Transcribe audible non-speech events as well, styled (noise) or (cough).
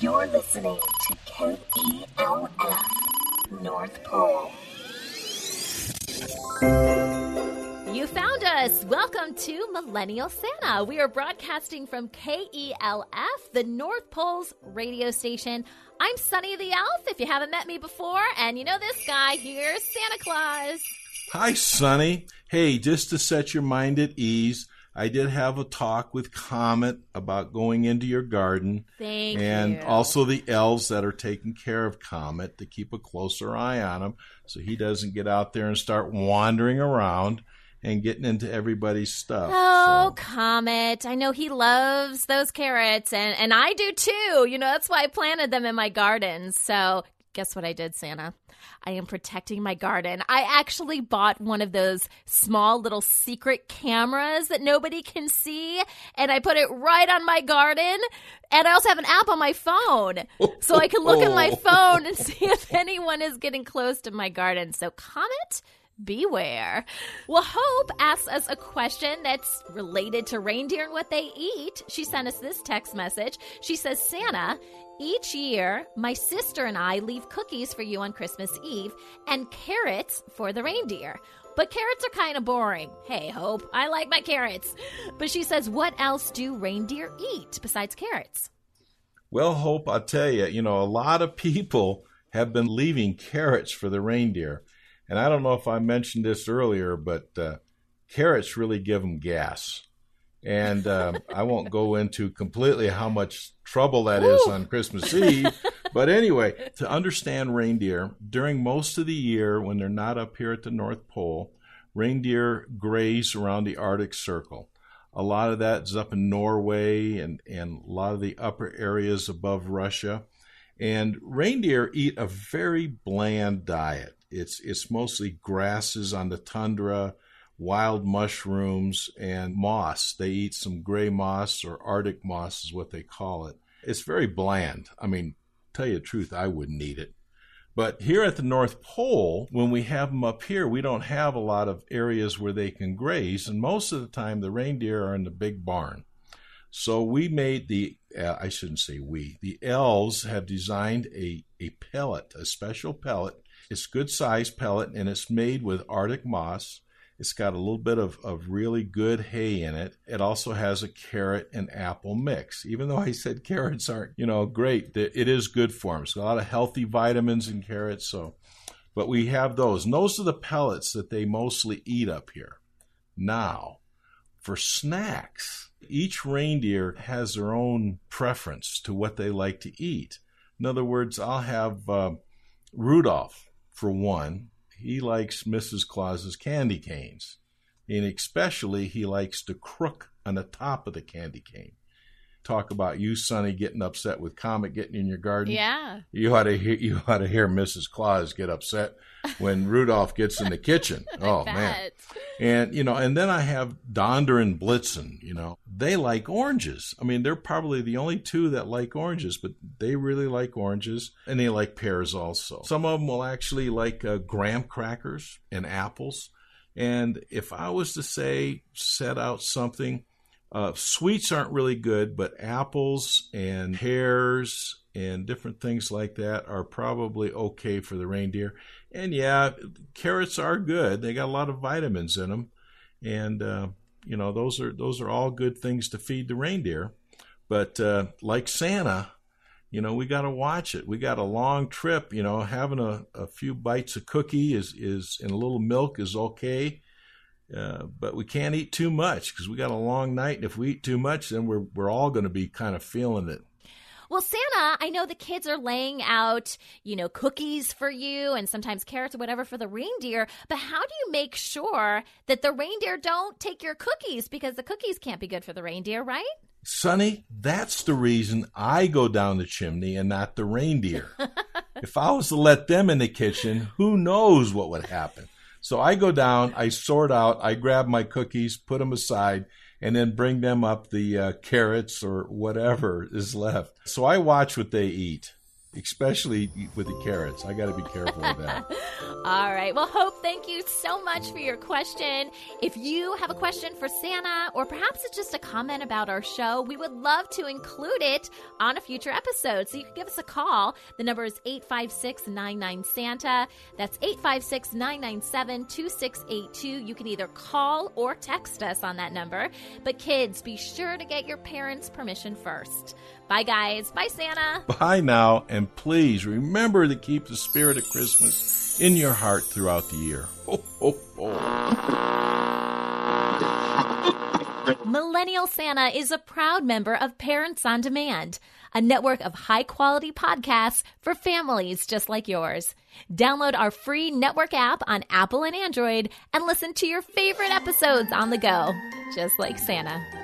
You're listening to KELF North Pole. You found us. Welcome to Millennial Santa. We are broadcasting from KELF, the North Pole's radio station. I'm Sunny the Elf, if you haven't met me before, and you know this guy here, Santa Claus. Hi, Sunny. Hey, just to set your mind at ease, I did have a talk with Comet about going into your garden. Thank and you. also the elves that are taking care of Comet to keep a closer eye on him so he doesn't get out there and start wandering around and getting into everybody's stuff. Oh, So- Comet. I know he loves those carrots, and, and I do too. You know, that's why I planted them in my garden. So, guess what I did, Santa? I am protecting my garden. I actually bought one of those small little secret cameras that nobody can see, and I put it right on my garden. And I also have an app on my phone, so I can look at my (laughs) phone and see if anyone is getting close to my garden. So, Comet, beware. Well, Hope asks us a question that's related to reindeer and what they eat. She sent us this text message. She says, Santa, each year, my sister and I leave cookies for you on Christmas Eve and carrots for the reindeer. But carrots are kind of boring. Hey, Hope, I like my carrots. But she says, what else do reindeer eat besides carrots? Well, Hope, I'll tell you, you know, a lot of people have been leaving carrots for the reindeer. And I don't know if I mentioned this earlier, but uh, carrots really give them gas. And um, I won't go into completely how much trouble that is on Christmas Eve. But anyway, to understand reindeer, during most of the year when they're not up here at the North Pole, reindeer graze around the Arctic Circle. A lot of that is up in Norway and, and a lot of the upper areas above Russia. And reindeer eat a very bland diet. It's, it's mostly grasses on the tundra, wild mushrooms, and moss. They eat some gray moss or Arctic moss, is what they call it. It's very bland. I mean, tell you the truth, I wouldn't eat it. But here at the North Pole, when we have them up here, we don't have a lot of areas where they can graze, and most of the time the reindeer are in the big barn. So we made the, uh, I shouldn't say we, the elves have designed a, a pellet, a special pellet. It's good size pellet, and it's made with Arctic moss. It's got a little bit of, of really good hay in it. It also has a carrot and apple mix. Even though I said carrots aren't, you know, great, it is good for them. It's got a lot of healthy vitamins in carrots. So, but we have those. And those are the pellets that they mostly eat up here. Now, for snacks, each reindeer has their own preference to what they like to eat. In other words, I'll have uh, Rudolph for one. He likes Mrs. Claus's candy canes, and especially he likes to crook on the top of the candy cane. Talk about you, Sunny, getting upset with Comet getting in your garden. Yeah. You ought to hear you ought to hear Mrs. Claus get upset when Rudolph gets in the kitchen. (laughs) Oh man. And you know, and then I have Donder and Blitzen, you know. They like oranges. I mean, they're probably the only two that like oranges, but they really like oranges and they like pears also. Some of them will actually like uh, graham crackers and apples. And if I was to say set out something uh, sweets aren't really good, but apples and pears and different things like that are probably okay for the reindeer. And yeah, carrots are good. They got a lot of vitamins in them, and uh, you know those are those are all good things to feed the reindeer. But uh, like Santa, you know we got to watch it. We got a long trip. You know, having a, a few bites of cookie is is and a little milk is okay. Uh, but we can't eat too much because we got a long night. And if we eat too much, then we're we're all going to be kind of feeling it. Well, Santa, I know the kids are laying out, you know, cookies for you and sometimes carrots or whatever for the reindeer, but how do you make sure that the reindeer don't take your cookies because the cookies can't be good for the reindeer, right? Sunny, that's the reason I go down the chimney and not the reindeer. (laughs) if I was to let them in the kitchen, who knows what would happen? So I go down, I sort out, I grab my cookies, put them aside, and then bring them up the uh, carrots or whatever is left. So I watch what they eat. Especially with the carrots. I got to be careful with that. (laughs) All right. Well, Hope, thank you so much for your question. If you have a question for Santa, or perhaps it's just a comment about our show, we would love to include it on a future episode. So you can give us a call. The number is 856 99 Santa. That's 856 997 2682. You can either call or text us on that number. But kids, be sure to get your parents' permission first. Bye, guys. Bye, Santa. Bye now, please remember to keep the spirit of Christmas in your heart throughout the year. Ho, ho, ho. Millennial Santa is a proud member of Parents on Demand, a network of high quality podcasts for families just like yours. Download our free network app on Apple and Android and listen to your favorite episodes on the go, just like Santa.